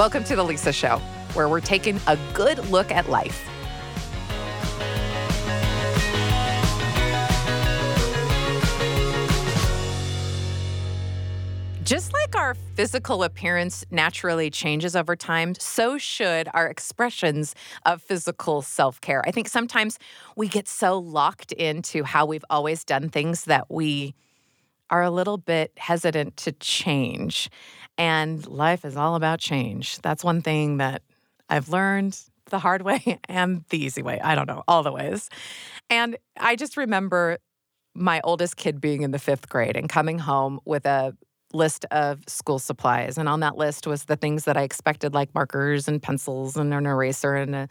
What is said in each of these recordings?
Welcome to The Lisa Show, where we're taking a good look at life. Just like our physical appearance naturally changes over time, so should our expressions of physical self care. I think sometimes we get so locked into how we've always done things that we are a little bit hesitant to change. And life is all about change. That's one thing that I've learned the hard way and the easy way. I don't know, all the ways. And I just remember my oldest kid being in the fifth grade and coming home with a list of school supplies. And on that list was the things that I expected, like markers and pencils and an eraser and a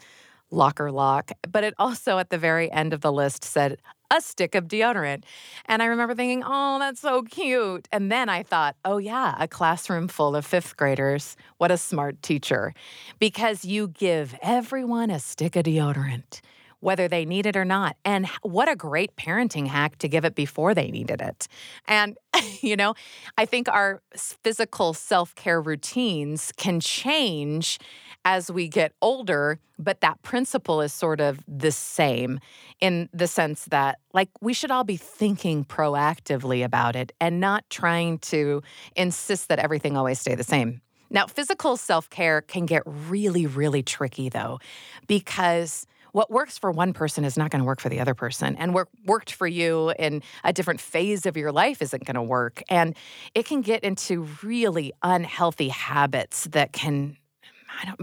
locker lock. But it also, at the very end of the list, said a stick of deodorant. And I remember thinking, oh, that's so cute. And then I thought, oh, yeah, a classroom full of fifth graders. What a smart teacher. Because you give everyone a stick of deodorant whether they need it or not. And what a great parenting hack to give it before they needed it. And, you know, I think our physical self care routines can change as we get older, but that principle is sort of the same in the sense that, like, we should all be thinking proactively about it and not trying to insist that everything always stay the same. Now, physical self care can get really, really tricky though, because what works for one person is not going to work for the other person. And what worked for you in a different phase of your life isn't going to work. And it can get into really unhealthy habits that can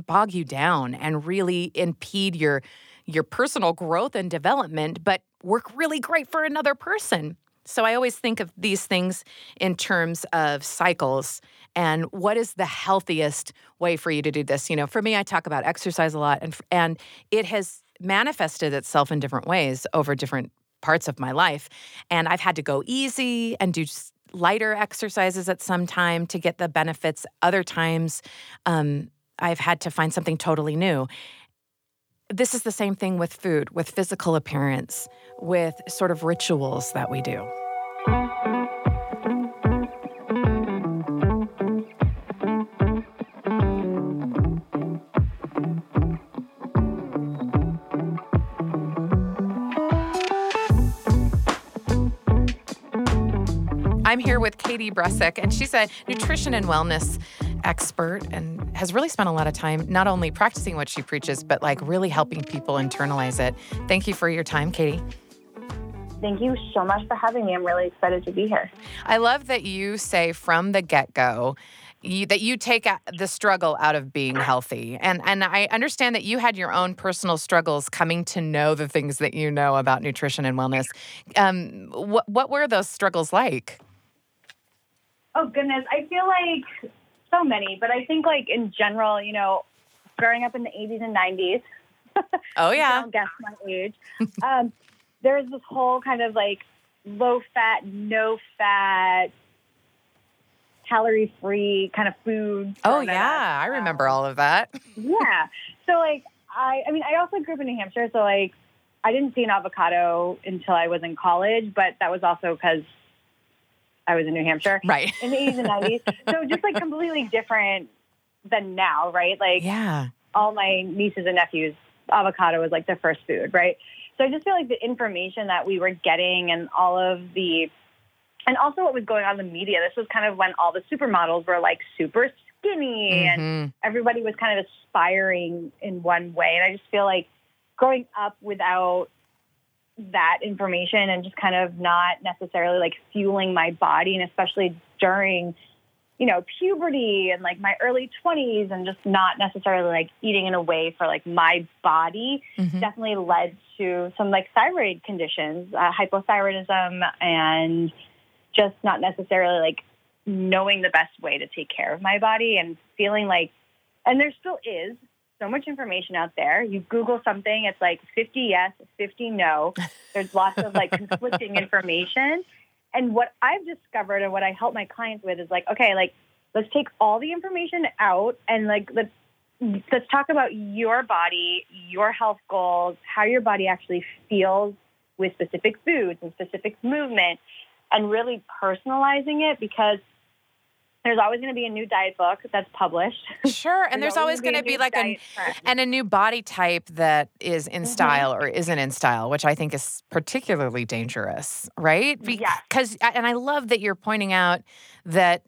bog you down and really impede your your personal growth and development, but work really great for another person. So I always think of these things in terms of cycles and what is the healthiest way for you to do this. You know, for me, I talk about exercise a lot, and and it has manifested itself in different ways over different parts of my life. And I've had to go easy and do lighter exercises at some time to get the benefits. Other times, um, I've had to find something totally new. This is the same thing with food, with physical appearance, with sort of rituals that we do. I'm here with Katie Bressack, and she's a nutrition and wellness expert and has really spent a lot of time not only practicing what she preaches, but like really helping people internalize it. Thank you for your time, Katie. Thank you so much for having me. I'm really excited to be here. I love that you say from the get go, that you take the struggle out of being healthy. And and I understand that you had your own personal struggles coming to know the things that you know about nutrition and wellness. Um, what what were those struggles like? Oh goodness, I feel like so many, but I think like in general, you know, growing up in the 80s and 90s. Oh yeah. don't guess my age. um, there's this whole kind of like low fat, no fat, calorie free kind of food. Oh yeah, I remember all of that. yeah. So like I I mean I also grew up in New Hampshire, so like I didn't see an avocado until I was in college, but that was also because I was in New Hampshire. Right. In the 80s and 90s. so just like completely different than now, right? Like yeah. all my nieces and nephews, avocado was like the first food, right? So I just feel like the information that we were getting and all of the and also what was going on in the media, this was kind of when all the supermodels were like super skinny mm-hmm. and everybody was kind of aspiring in one way. And I just feel like growing up without that information and just kind of not necessarily like fueling my body and especially during you know puberty and like my early 20s and just not necessarily like eating in a way for like my body mm-hmm. definitely led to some like thyroid conditions uh, hypothyroidism and just not necessarily like knowing the best way to take care of my body and feeling like and there still is so much information out there. You Google something, it's like 50 yes, 50 no. There's lots of like conflicting information. And what I've discovered and what I help my clients with is like, okay, like let's take all the information out and like let's let's talk about your body, your health goals, how your body actually feels with specific foods and specific movement and really personalizing it because there's always going to be a new diet book that's published. Sure, and there's, there's always, going to be, like a and a new body type that is in mm-hmm. style or isn't in style, which I think is particularly dangerous, right? Because yeah. and I love that you're pointing out that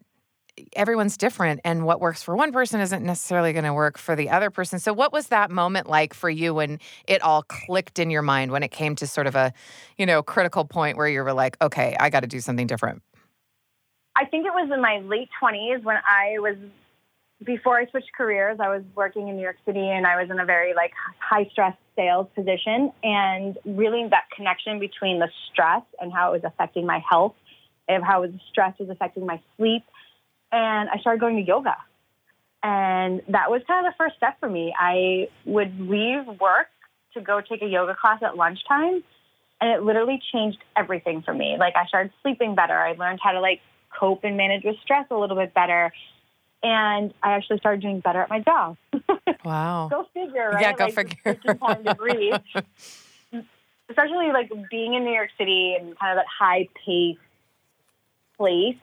everyone's different and what works for one person isn't necessarily going to work for the other person. So what was that moment like for you when it all clicked in your mind when it came to sort of a, you know, critical point where you were like, okay, I got to do something different? I think it was in my late 20s when I was before I switched careers, I was working in New York City and I was in a very like high stress sales position and really that connection between the stress and how it was affecting my health and how the stress was affecting my sleep and I started going to yoga. And that was kind of the first step for me. I would leave work to go take a yoga class at lunchtime, and it literally changed everything for me. Like I started sleeping better. I learned how to like cope and manage with stress a little bit better. And I actually started doing better at my job. Wow. go figure, right? Yeah, go like, figure. time to breathe. Especially like being in New York City and kind of that high pace place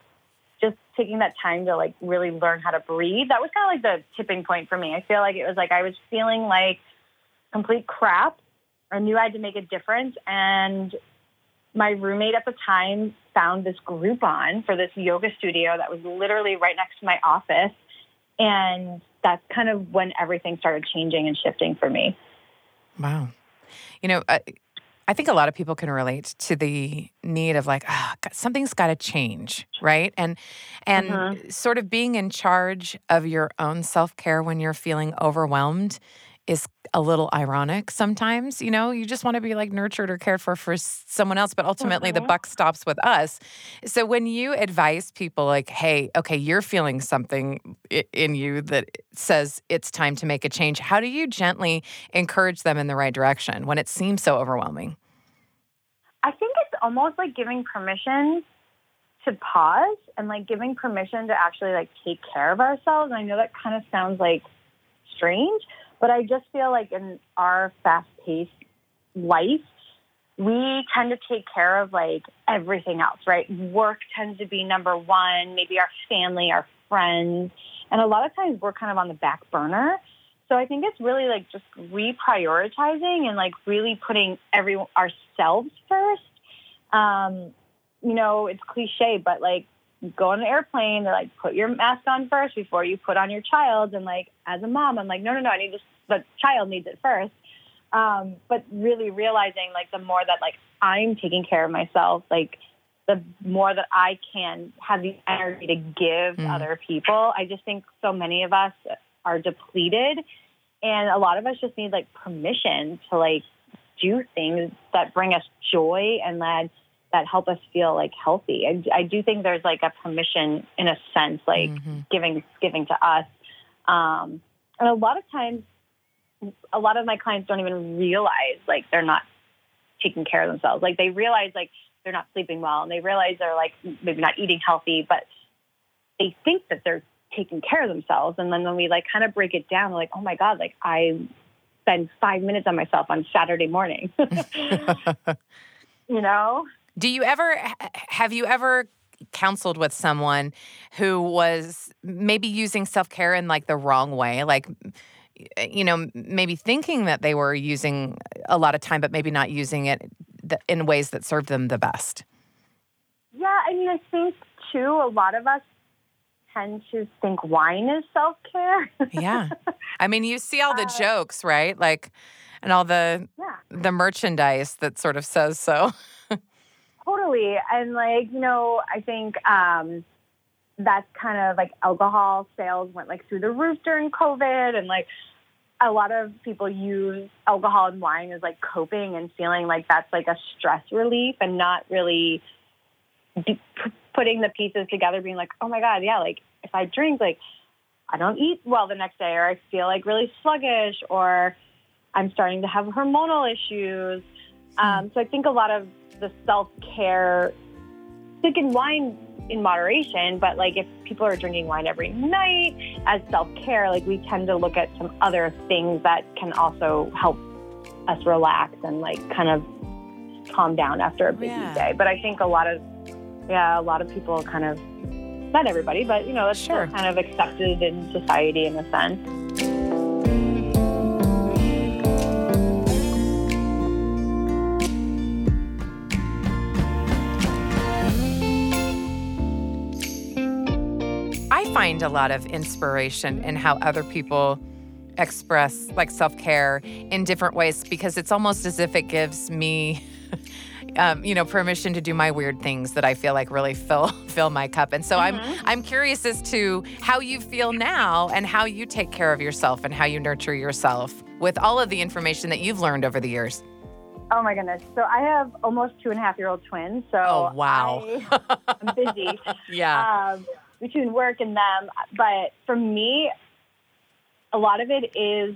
just taking that time to like really learn how to breathe, that was kind of like the tipping point for me. I feel like it was like I was feeling like complete crap. I knew I had to make a difference. And my roommate at the time found this Groupon for this yoga studio that was literally right next to my office. And that's kind of when everything started changing and shifting for me. Wow. You know, uh, I think a lot of people can relate to the need of like, oh, something's got to change, right? And and mm-hmm. sort of being in charge of your own self care when you're feeling overwhelmed is a little ironic sometimes. You know, you just want to be like nurtured or cared for for someone else, but ultimately mm-hmm. the buck stops with us. So when you advise people, like, hey, okay, you're feeling something in you that says it's time to make a change, how do you gently encourage them in the right direction when it seems so overwhelming? I think it's almost like giving permission to pause and like giving permission to actually like take care of ourselves. And I know that kind of sounds like strange, but I just feel like in our fast paced life, we tend to take care of like everything else, right? Work tends to be number one, maybe our family, our friends. And a lot of times we're kind of on the back burner. So I think it's really like just reprioritizing and like really putting every ourselves first. Um, you know, it's cliche, but like go on an airplane, they're like, put your mask on first before you put on your child. And like, as a mom, I'm like, no, no, no, I need to, the child needs it first. Um, but really realizing like the more that like I'm taking care of myself, like the more that I can have the energy to give mm. other people. I just think so many of us are depleted and a lot of us just need like permission to like do things that bring us joy and that that help us feel like healthy. I, I do think there's like a permission in a sense, like mm-hmm. giving giving to us. Um, and a lot of times, a lot of my clients don't even realize like they're not taking care of themselves. Like they realize like they're not sleeping well, and they realize they're like maybe not eating healthy, but they think that they're taking care of themselves. And then when we like kind of break it down, like, oh my God, like I spend five minutes on myself on Saturday morning. you know? Do you ever have you ever counseled with someone who was maybe using self-care in like the wrong way? Like you know, maybe thinking that they were using a lot of time, but maybe not using it in ways that served them the best. Yeah, I mean, I think too, a lot of us tend to think wine is self care. yeah. I mean, you see all the uh, jokes, right? Like, and all the yeah. the merchandise that sort of says so. Totally. And like, you know, I think um, that's kind of like alcohol sales went like through the roof during COVID and like a lot of people use alcohol and wine as like coping and feeling like that's like a stress relief and not really putting the pieces together, being like, oh my God, yeah, like if I drink, like I don't eat well the next day, or I feel like really sluggish, or I'm starting to have hormonal issues. Um, so I think a lot of the self care, drinking wine in moderation, but like if people are drinking wine every night as self care, like we tend to look at some other things that can also help us relax and like kind of calm down after a busy yeah. day. But I think a lot of yeah, a lot of people kind of not everybody, but you know, that's Sure. kind of accepted in society in a sense. Find a lot of inspiration in how other people express like self care in different ways because it's almost as if it gives me. Um, you know, permission to do my weird things that I feel like really fill fill my cup, and so I'm I'm curious as to how you feel now and how you take care of yourself and how you nurture yourself with all of the information that you've learned over the years. Oh my goodness. So I have almost two and a half year old twins. So Oh, wow. I, am busy Yeah, um, between work and them. But for me, a lot of it is,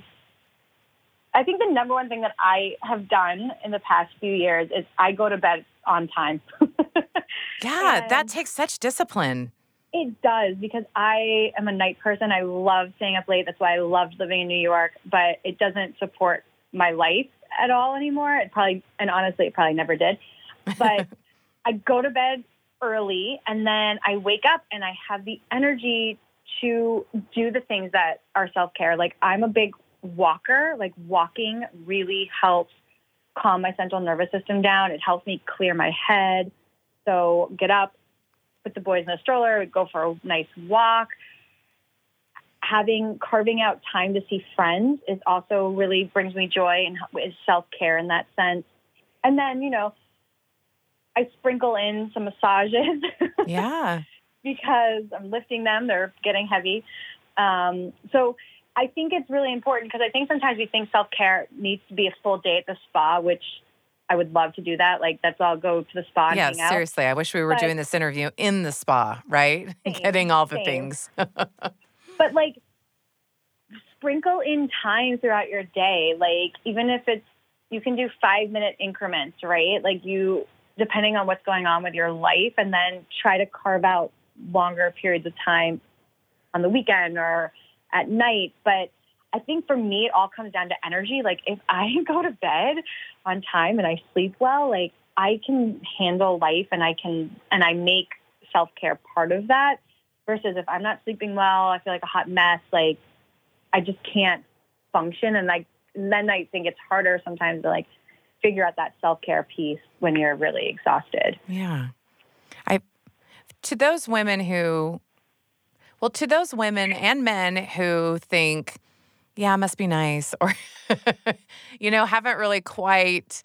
I think the number one thing that I have done in the past few years is I go to bed on time. yeah, that takes such discipline. It does because I am a night person. I love staying up late. That's why I loved living in New York, but it doesn't support my life at all anymore. It probably, and honestly, it probably never did. But I go to bed early and then I wake up and I have the energy to do the things that are self care. Like I'm a big walker, like walking really helps calm my central nervous system down. It helps me clear my head. So get up, put the boys in a stroller, go for a nice walk. Having carving out time to see friends is also really brings me joy and is self care in that sense. And then you know, I sprinkle in some massages Yeah. because I'm lifting them; they're getting heavy. Um, so I think it's really important because I think sometimes we think self care needs to be a full day at the spa, which I would love to do that. Like that's all go to the spa Yeah, seriously. I wish we were But- doing this interview in the spa, right? Same, Getting all the same. things. but like sprinkle in time throughout your day like even if it's you can do five minute increments right like you depending on what's going on with your life and then try to carve out longer periods of time on the weekend or at night but i think for me it all comes down to energy like if i go to bed on time and i sleep well like i can handle life and i can and i make self-care part of that versus if I'm not sleeping well, I feel like a hot mess, like I just can't function. And like, then I think it's harder sometimes to like figure out that self care piece when you're really exhausted. Yeah. I to those women who well, to those women and men who think, yeah, must be nice or you know, haven't really quite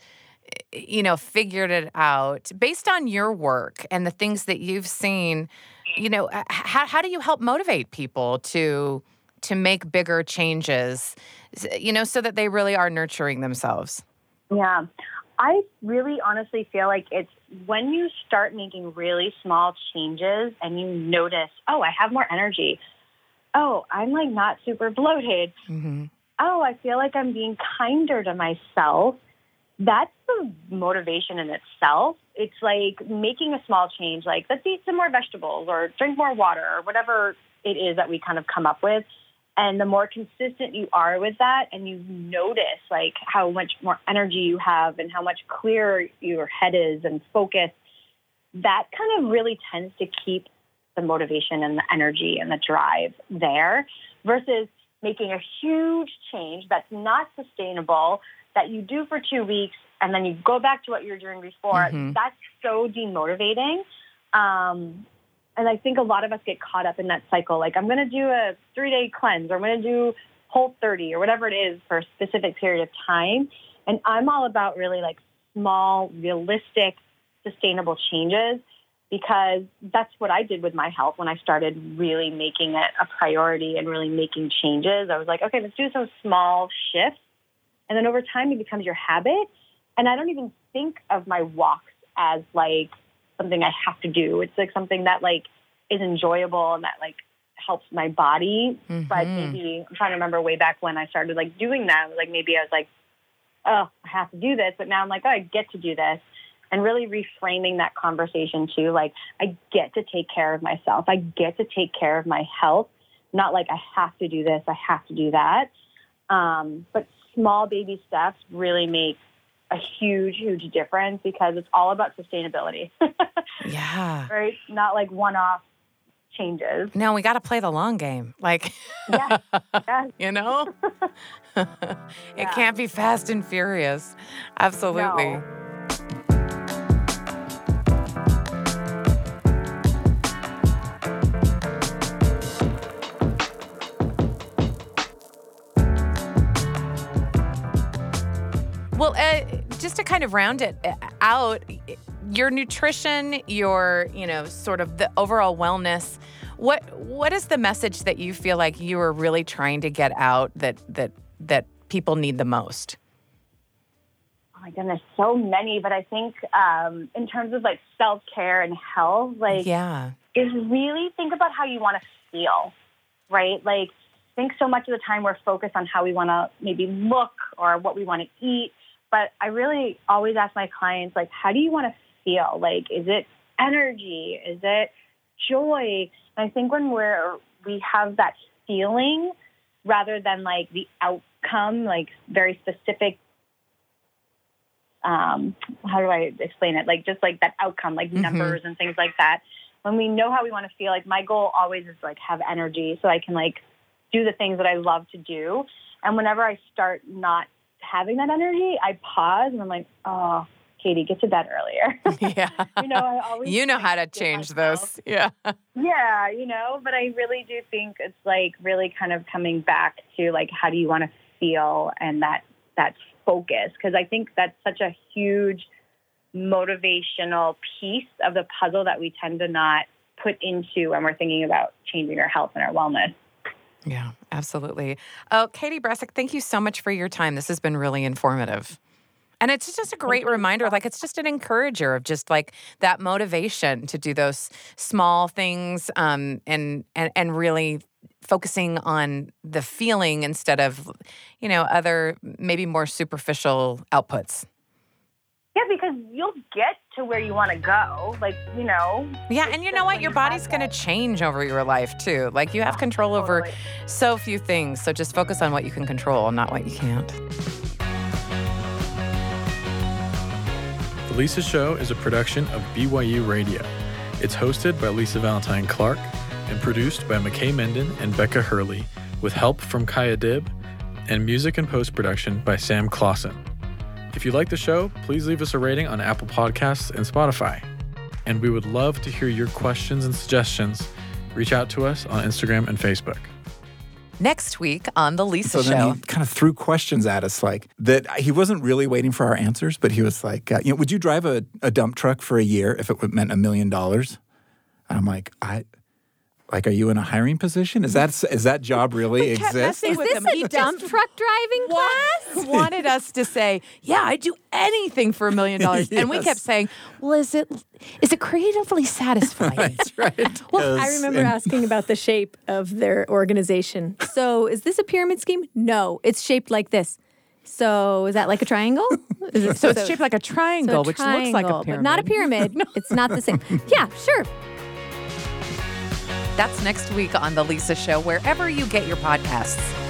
you know, figured it out. Based on your work and the things that you've seen, you know, how how do you help motivate people to to make bigger changes, you know, so that they really are nurturing themselves? Yeah. I really honestly feel like it's when you start making really small changes and you notice, oh, I have more energy. Oh, I'm like not super bloated. hmm oh, I feel like I'm being kinder to myself. That's the motivation in itself. It's like making a small change, like let's eat some more vegetables or drink more water or whatever it is that we kind of come up with. And the more consistent you are with that and you notice like how much more energy you have and how much clearer your head is and focus, that kind of really tends to keep the motivation and the energy and the drive there versus making a huge change that's not sustainable that you do for two weeks and then you go back to what you were doing before. Mhm. That's so demotivating. Um, and I think a lot of us get caught up in that cycle. Like, I'm going to do a three day cleanse or I'm going to do whole 30 or whatever it is for a specific period of time. And I'm all about really like small, realistic, sustainable changes because that's what I did with my health when I started really making it a priority and really making changes. I was like, okay, let's do some small shifts. And then over time, it becomes your habit. And I don't even think of my walks as like something I have to do. It's like something that like is enjoyable and that like helps my body. But Mhm. maybe I'm trying to remember way back when I started like doing that. Like maybe I was like, oh, I have to do this. But now I'm like, oh, I get to do this. And really reframing that conversation too. Like, I get to take care of myself. I get to take care of my health. Not like I have to do this, I have to do that. Um, but small baby steps really make a huge, huge difference because it's all about sustainability, Yeah. right? Not like one off changes. No, we got to play the long game. Like, Yes, yes. you know? it Yeah. can't be fast and furious. Absolutely. No. Just to kind of round it uh, out, your nutrition, your you know, sort of the overall wellness. What what is the message that you feel like you are really trying to get out that that that people need the most? Oh my goodness, so many. But I think um, in terms of like self care and health, like Yeah. is really think about how you want to feel, right? Like, I think so much of the time we're focused on how we want to maybe look or what we want to eat. But I really always ask my clients, like, how do you want to feel? Like, is it energy? Is it joy? And I think when we're, we have that feeling rather than like the outcome, like very specific um, how do I explain it? Like just like that outcome, like Mhm. numbers and things like that. When we know how we want to feel, like my goal always is like have energy so I can like do the things that I love to do. And whenever I start not having that energy, I pause and I'm like, oh, Katie, get to bed earlier. Yeah. you know, I always You know how to change myself- this. Yeah. yeah, you know, but I really do think it's like really kind of coming back to like how do you want to feel and that that focus because I think that's such a huge motivational piece of the puzzle that we tend to not put into when we're thinking about changing our health and our wellness. Yeah, absolutely. Oh, Katie Bressack, thank you so much for your time. This has been really informative. And it's just a great reminder. Like, it's just an encourager of just like that motivation to do those small things um, and, and, and really focusing on the feeling instead of, you know, other maybe more superficial outputs. Yeah, because you'll get to where you want to go. Like, you know. Yeah, and you know what? Your body's going to change over your life too. Like, you have control over Totally. so few things. So just focus on what you can control, and not what you can't. The Lisa Show is a production of BYU Radio. It's hosted by Lisa Valentine Clark and produced by McKay Menden and Becca Hurley with help from Kaya Dib and music and post production by Sam Clausen. If you like the show, please leave us a rating on Apple Podcasts and Spotify. And we would love to hear your questions and suggestions. Reach out to us on Instagram and Facebook. Next week on The Lisa So then Show. he kind of threw questions at us like that. He wasn't really waiting for our answers, but he was like, uh, "You know, would you drive a, a dump truck for a year if it meant a million dollars?" And I'm like, "I." Like, are you in a hiring position? Is that is that job really kept exist? Is this them. He a just dump truck driving class? wanted us to say, "Yeah, I'd do anything for a million dollars," and we kept saying, "Well, is it is it creatively satisfying?" That's right. Well, I remember And- asking about the shape of their organization. So, is this a pyramid scheme? No, it's shaped like this. So, is that like a triangle? Is it, so it's shaped like a triangle, so which looks like a pyramid. but not a pyramid. no. It's not the same. Yeah, sure. That's next week on The Lisa Show, wherever you get your podcasts.